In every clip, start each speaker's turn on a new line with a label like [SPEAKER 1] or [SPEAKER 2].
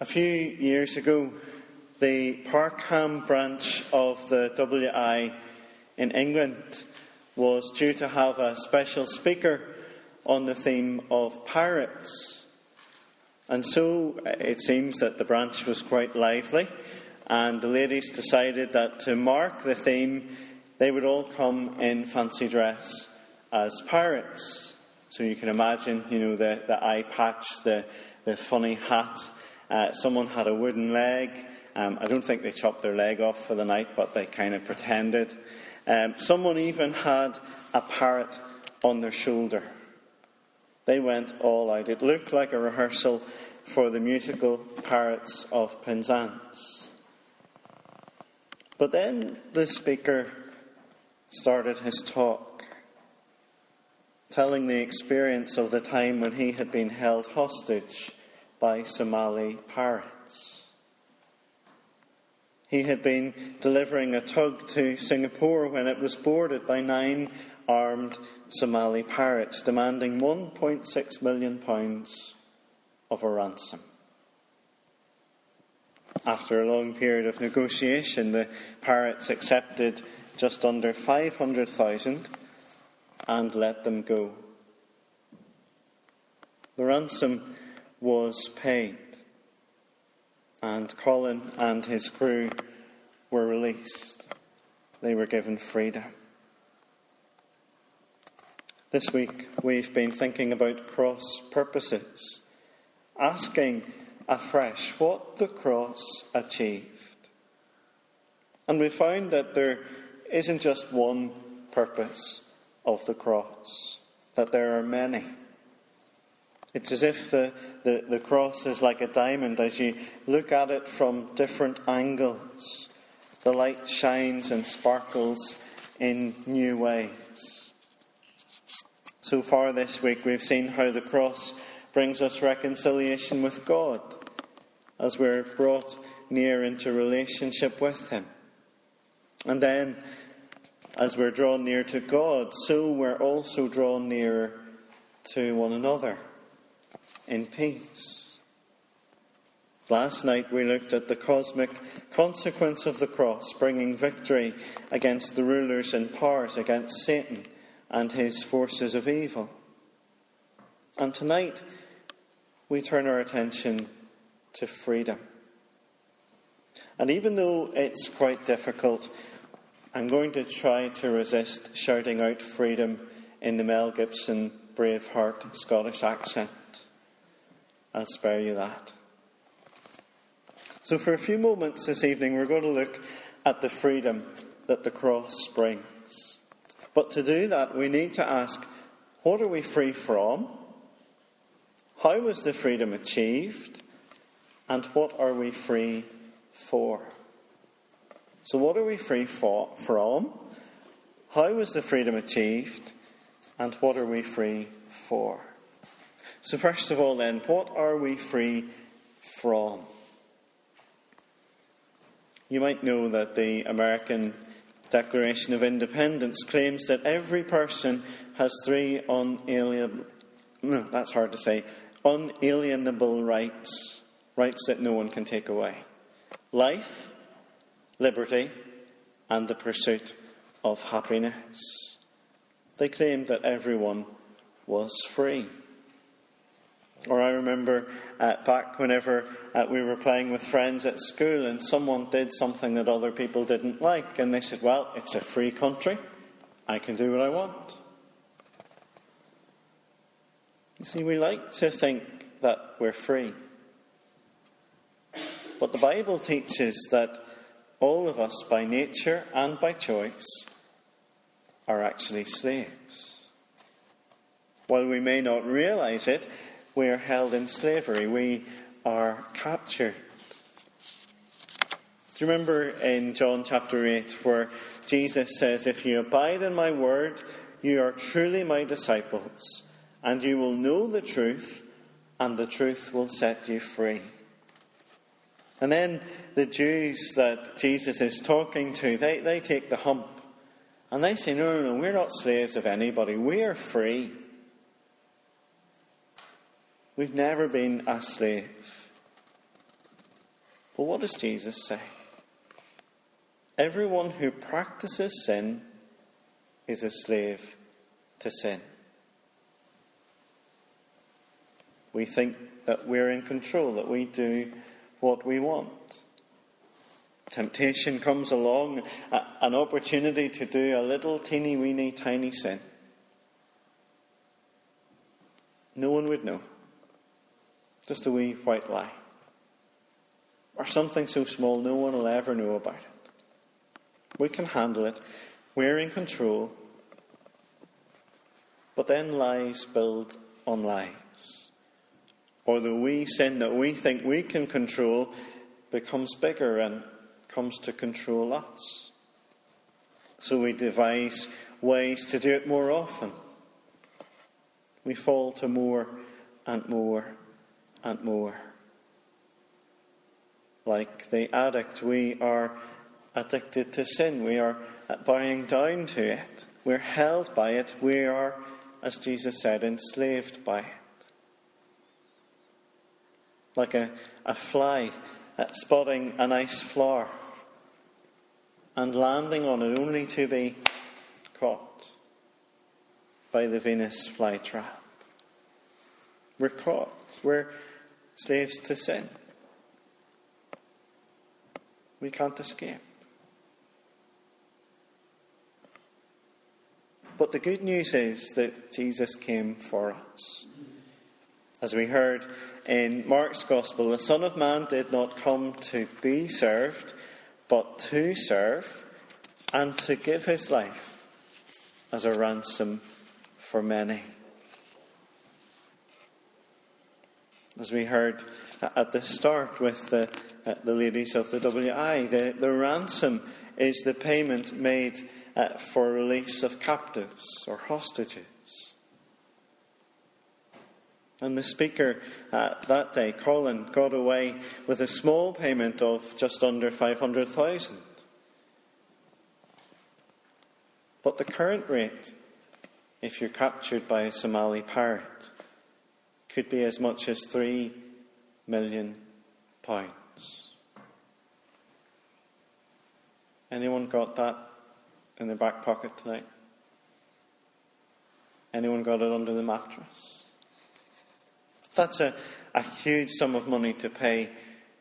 [SPEAKER 1] A few years ago, the Parkham branch of the WI in England was due to have a special speaker on the theme of pirates. And so eh, it seems that the branch was quite lively, and the ladies decided that to mark the theme, they would all come in fancy dress as pirates. So you can imagine, you know, the, the eye patch, the, the funny hat. Uh, someone had a wooden leg. Um, I don't think they chopped their leg off for the night, but they kind of pretended. Um, someone even had a parrot on their shoulder. They went all out. It looked like a rehearsal for the musical Parrots of Penzance. But then the speaker started his talk, telling the experience of the time when he had been held hostage by Somali pirates. He had been delivering a tug to Singapore when it was boarded by nine armed Somali pirates, demanding £1.6 million of a ransom. After a long period of negotiation, the pirates accepted just under 500,000 and let them go. The ransom was paid and Colin and his crew were released. They were given freedom. This week we've been thinking about cross purposes, asking afresh what the cross achieved. And we found that there isn't just one purpose of the cross, that there are many. It's as if the, the, the cross is like a diamond as you look at it from different angles. The light shines and sparkles in new ways. So far this week, we've seen how the cross brings us reconciliation with God as we're brought near into relationship with Him. And then, as we're drawn near to God, so we're also drawn nearer to one another in peace. Last night we looked at the cosmic consequence of the cross, bringing victory against the rulers and powers, against Satan and his forces of evil. And tonight we turn our attention to freedom. And even though it's quite difficult, I'm going to try to resist shouting out freedom in the Mel Gibson Braveheart Scottish accent. I'll spare you that. So, for a few moments this evening, we're going to look at the freedom that the cross brings. But to do that, we need to ask what are we free from? How was the freedom achieved? And what are we free for? So, what are we free for, from? How was the freedom achieved? And what are we free for? So, first of all, then, what are we free from? You might know that the American Declaration of Independence claims that every person has three unalienable, no, that's hard to say, unalienable rights, rights that no one can take away life, liberty, and the pursuit of happiness. They claimed that everyone was free. Or I remember uh, back whenever uh, we were playing with friends at school and someone did something that other people didn't like, and they said, Well, it's a free country. I can do what I want. You see, we like to think that we're free. But the Bible teaches that all of us, by nature and by choice, are actually slaves. While we may not realize it, we are held in slavery, we are captured. Do you remember in John chapter 8 where Jesus says, If you abide in my word, you are truly my disciples, and you will know the truth, and the truth will set you free. And then the Jews that Jesus is talking to, they, they take the hump and they say, No, no, no, we're not slaves of anybody, we are free. We've never been a slave. But what does Jesus say? Everyone who practices sin is a slave to sin. We think that we're in control, that we do what we want. Temptation comes along, an opportunity to do a little teeny weeny tiny sin. No one would know. Just a wee white lie. Or something so small no one will ever know about it. We can handle it. We're in control. But then lies build on lies. Or the wee sin that we think we can control becomes bigger and comes to control us. So we devise ways to do it more often. We fall to more and more and more. Like the addict, we are addicted to sin. We are bowing down to it. We're held by it. We are, as Jesus said, enslaved by it. Like a, a fly spotting a nice flower and landing on it only to be caught by the Venus flytrap. We're caught. We're slaves to sin. We can't escape. But the good news is that Jesus came for us. As we heard in Mark's Gospel, the Son of Man did not come to be served, but to serve and to give his life as a ransom for many. As we heard at the start with the, uh, the ladies of the WI, the, the ransom is the payment made uh, for release of captives or hostages. And the speaker uh, that day, Colin, got away with a small payment of just under 500,000. But the current rate, if you're captured by a Somali pirate, could be as much as three million pounds. Anyone got that in their back pocket tonight? Anyone got it under the mattress? That's a, a huge sum of money to pay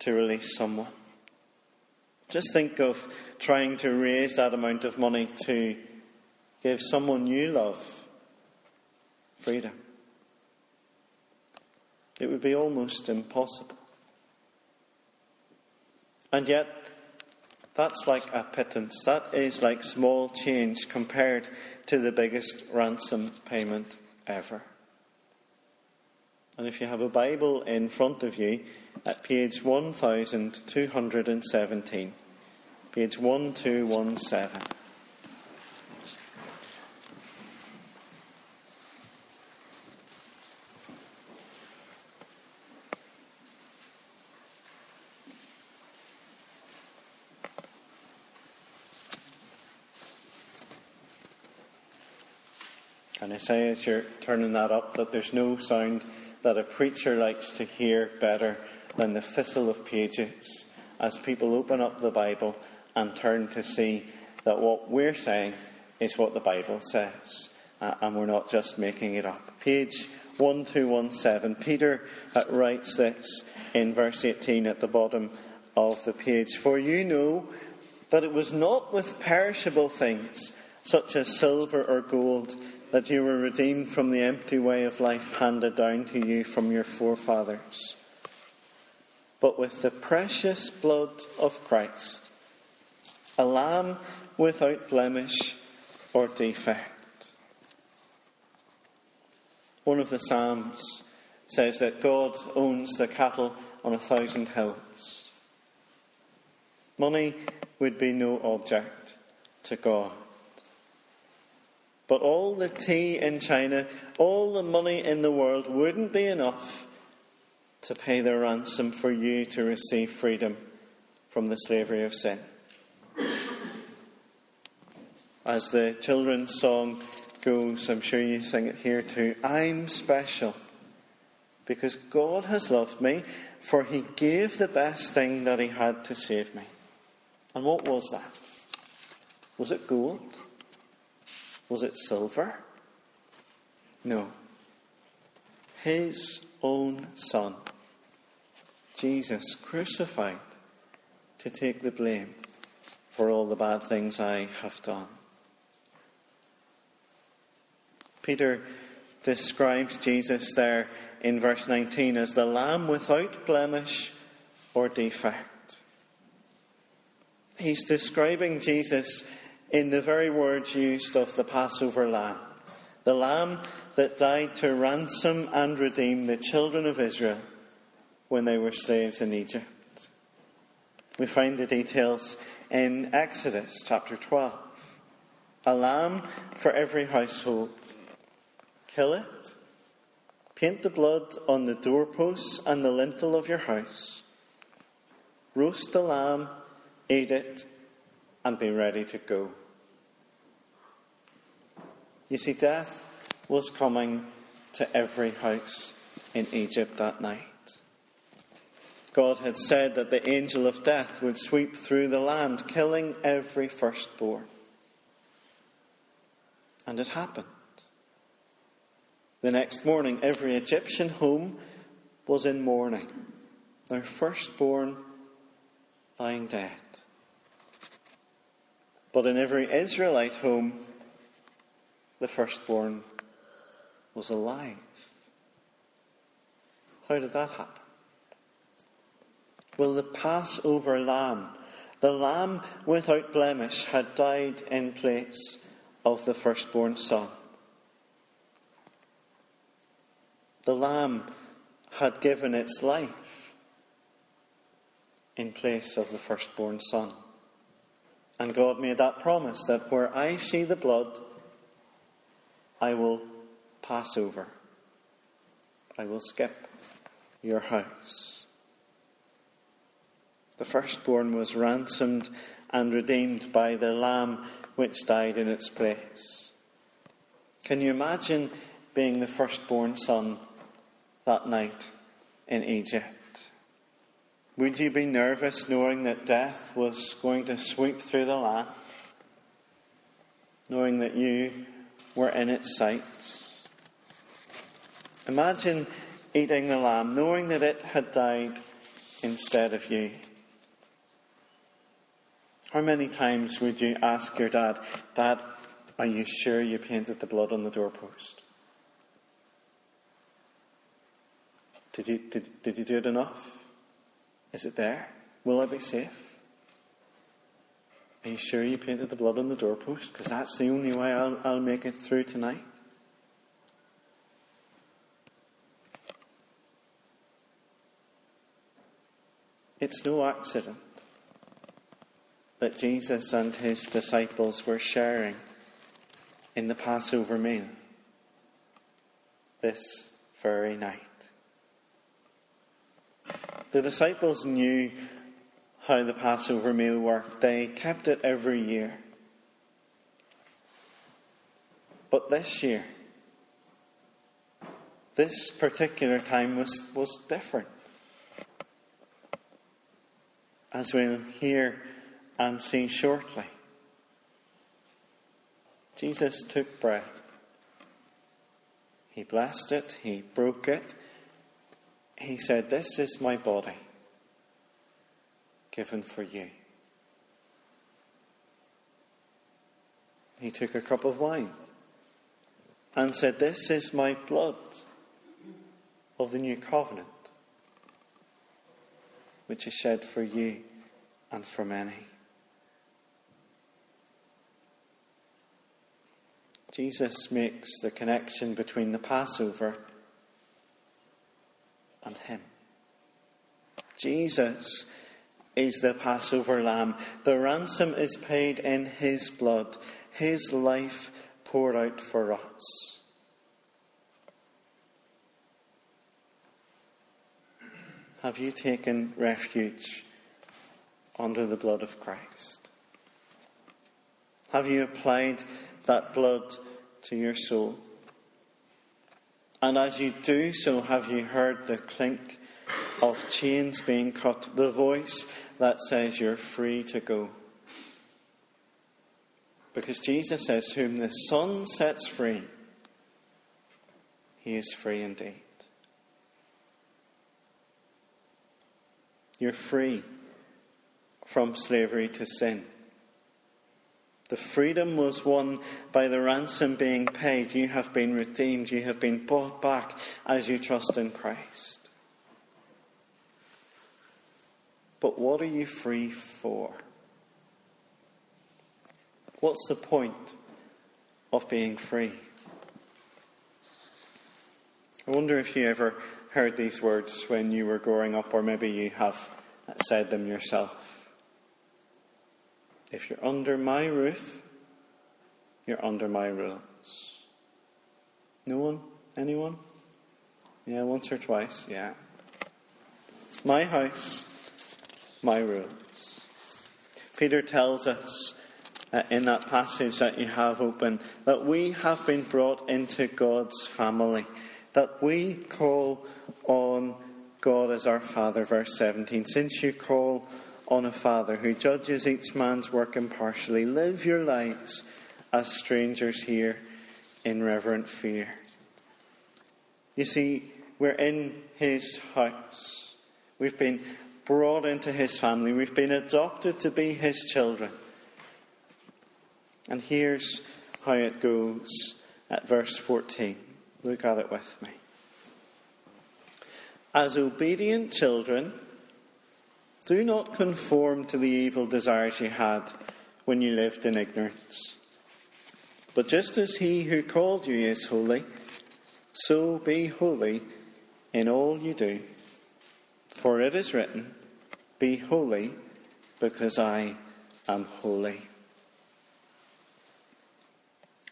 [SPEAKER 1] to release someone. Just think of trying to raise that amount of money to give someone you love freedom. It would be almost impossible. And yet, that's like a pittance. That is like small change compared to the biggest ransom payment ever. And if you have a Bible in front of you at page 1217, page 1217. Say as you're turning that up that there's no sound that a preacher likes to hear better than the thistle of pages. As people open up the Bible and turn to see that what we're saying is what the Bible says, uh, and we're not just making it up. Page 1217, Peter uh, writes this in verse 18 at the bottom of the page. For you know that it was not with perishable things, such as silver or gold that you were redeemed from the empty way of life handed down to you from your forefathers, but with the precious blood of Christ, a lamb without blemish or defect. One of the Psalms says that God owns the cattle on a thousand hills. Money would be no object to God. But all the tea in China, all the money in the world wouldn't be enough to pay the ransom for you to receive freedom from the slavery of sin. As the children's song goes, I'm sure you sing it here too I'm special because God has loved me for he gave the best thing that he had to save me. And what was that? Was it gold? Was it silver? No. His own Son, Jesus, crucified to take the blame for all the bad things I have done. Peter describes Jesus there in verse 19 as the Lamb without blemish or defect. He's describing Jesus in the very words used of the Passover lamb, the lamb that died to ransom and redeem the children of Israel when they were slaves in Egypt. We find the details in Exodus chapter 12. A lamb for every household. Kill it Paint the blood on the doorposts and the lintel of your house. Roast the lamb, eat it, and be ready to go. You see, death was coming to every house in Egypt that night. God had said that the angel of death would sweep through the land, killing every firstborn. And it happened. The next morning, every Egyptian home was in mourning, their firstborn lying dead. But in every Israelite home, the firstborn was alive. How did that happen? Well, the Passover lamb, the lamb without blemish, had died in place of the firstborn son. The lamb had given its life in place of the firstborn son. And God made that promise that where I see the blood, I will pass over. I will skip your house. The firstborn was ransomed and redeemed by the lamb which died in its place. Can you imagine being the firstborn son that night in Egypt? Would you be nervous knowing that death was going to sweep through the land? Knowing that you were in its sights? Imagine eating the lamb, knowing that it had died instead of you. How many times would you ask your dad, Dad, are you sure you painted the blood on the doorpost? Did you, did, did you do it enough? Is it there? Will I be safe? Are you sure you painted the blood on the doorpost? Because that's the only way I'll, I'll make it through tonight. It's no accident that Jesus and his disciples were sharing in the Passover meal this very night. The disciples knew how the Passover meal worked, they kept it every year. But this year, this particular time was, was different. As we'll hear and see shortly. Jesus took bread. He blessed it, he broke it, he said, This is my body given for you. He took a cup of wine and said, This is my blood of the new covenant, which is shed for you and for many. Jesus makes the connection between the Passover and Him. Jesus is the Passover lamb. The ransom is paid in His blood, His life poured out for us. Have you taken refuge under the blood of Christ? Have you applied that blood to your soul? And as you do so, have you heard the clink of chains being cut, the voice that says you're free to go. Because Jesus says, Whom the Son sets free, he is free indeed. You're free from slavery to sin. The freedom was won by the ransom being paid. You have been redeemed. You have been bought back as you trust in Christ. But what are you free for? What's the point of being free? I wonder if you ever heard these words when you were growing up, or maybe you have said them yourself. If you're under my roof, you're under my rules. No one? Anyone? Yeah, once or twice, yeah. My house, my rules. Peter tells us uh, in that passage that you have open that we have been brought into God's family, that we call on God as our Father, verse 17. Since you call on a Father who judges each man's work impartially, live your lives as strangers here in reverent fear. You see, we're in His house. We've been brought into His family. We've been adopted to be His children. And here's how it goes at verse 14. Look at it with me. As obedient children, do not conform to the evil desires you had when you lived in ignorance. But just as he who called you is holy, so be holy in all you do. For it is written, Be holy, because I am holy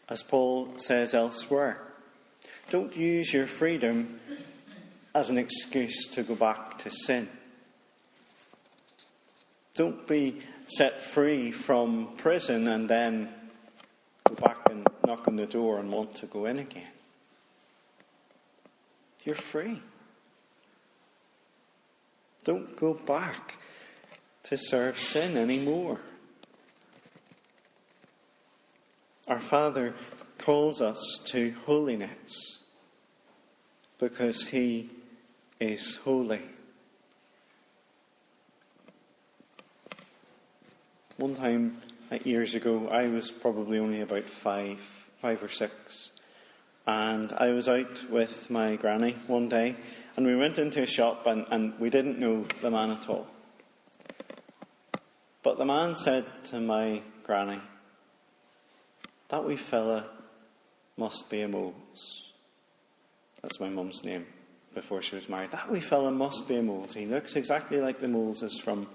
[SPEAKER 1] as Paul says elsewhere. Don't use your freedom as an excuse to go back to sin. Don't be set free from prison and then go back and knock on the door and want to go in again. You're free. Don't go back to serve sin anymore. Our Father calls us to holiness because He is holy. One time, years ago, I was probably only about five, five or six, and I was out with my granny one day, and we went into a shop, and, and we didn't know the man at all. But the man said to my granny, that wee fella must be a Moles. That's my mum's name before she was married. That wee fella must be a Moles. He looks exactly like the Moleses from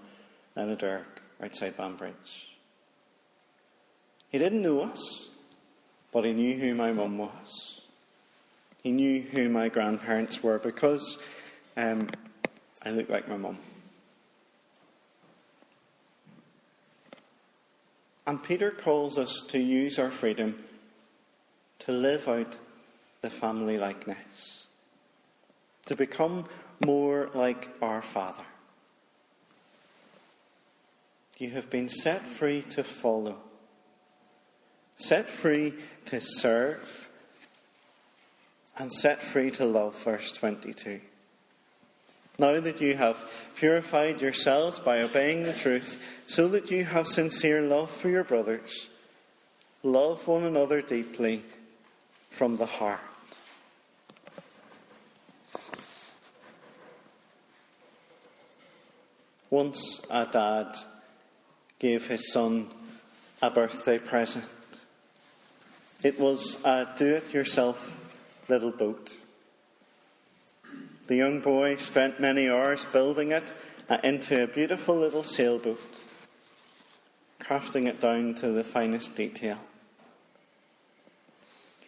[SPEAKER 1] Lenaderg outside Banbridge. He didn't know us, but he knew who my mum was. He knew who my grandparents were because um, I look like my mum. And Peter calls us to use our freedom to live out the family likeness, to become more like our Father. You have been set free to follow, set free to serve, and set free to love, verse 22. Now that you have purified yourselves by obeying the truth, so that you have sincere love for your brothers, love one another deeply from the heart. Once a dad gave his son a birthday present. It was a do it yourself little boat. The young boy spent many hours building it uh, into a beautiful little sailboat, crafting it down to the finest detail.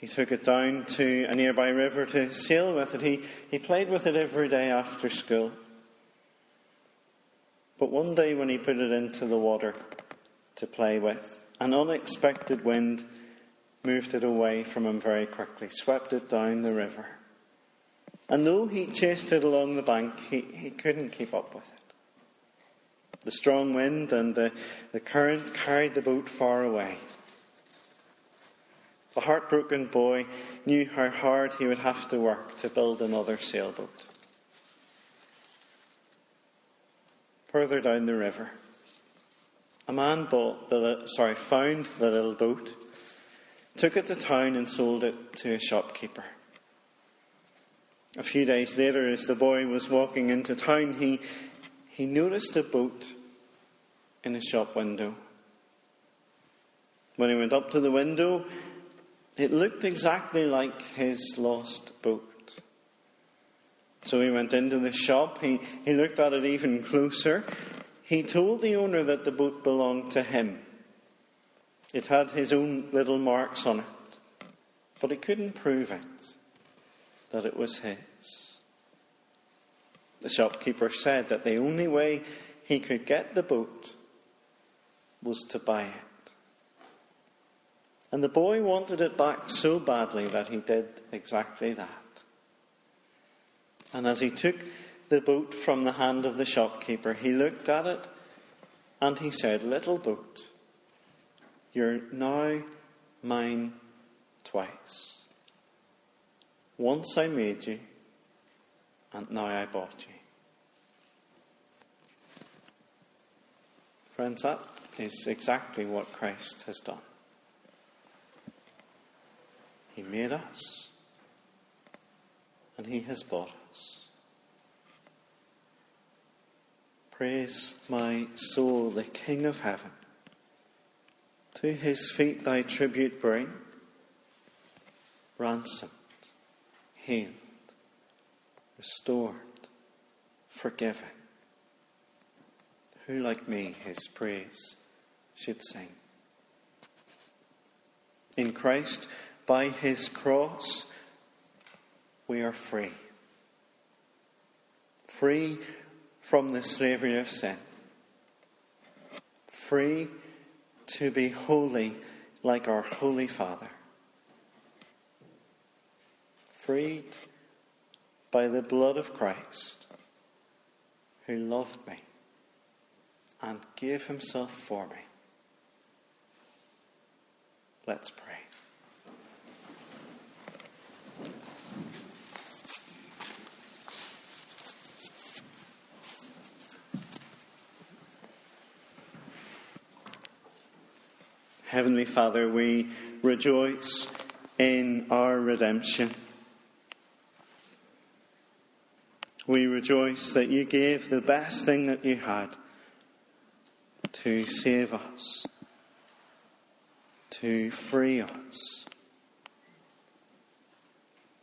[SPEAKER 1] He took it down to a nearby river to sail with it. He, he played with it every day after school. But one day, when he put it into the water to play with, an unexpected wind moved it away from him very quickly, swept it down the river. And though he chased it along the bank, he, he couldn't keep up with it. The strong wind and the, the current carried the boat far away. The heartbroken boy knew how hard he would have to work to build another sailboat. Further down the river, a man bought the sorry found the little boat, took it to town and sold it to a shopkeeper. A few days later, as the boy was walking into town, he, he noticed a boat in a shop window. When he went up to the window, it looked exactly like his lost boat. So he went into the shop, he, he looked at it even closer. He told the owner that the boat belonged to him. It had his own little marks on it, but he couldn't prove it that it was his. The shopkeeper said that the only way he could get the boat was to buy it. And the boy wanted it back so badly that he did exactly that. And as he took the boat from the hand of the shopkeeper, he looked at it and he said, Little boat, you're now mine twice. Once I made you, and now I bought you. Friends, that is exactly what Christ has done. He made us, and He has bought us. Praise my soul, the King of heaven. To his feet thy tribute bring, ransomed healed, restored, forgiven. Who like me his praise should sing? In Christ, by his cross, we are free. Free from the slavery of sin. Free to be holy like our Holy Father freed by the blood of Christ, who loved me and gave himself for me. Let's pray. Heavenly Father, we rejoice in our redemption. We rejoice that you gave the best thing that you had to save us, to free us.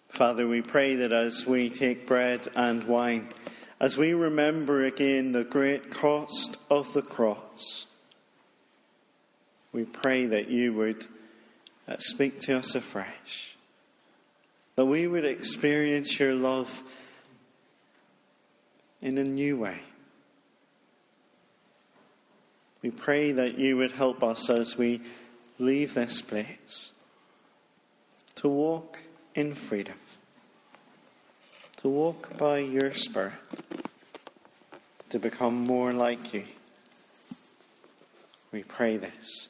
[SPEAKER 1] Father, we pray that as we take bread and wine, as we remember again the great cost of the cross, we pray that you would uh, speak to us afresh, that we would experience your love in a new way. We pray that you would help us as we leave this place to walk in freedom, to walk by your Spirit, to become more like you. We pray this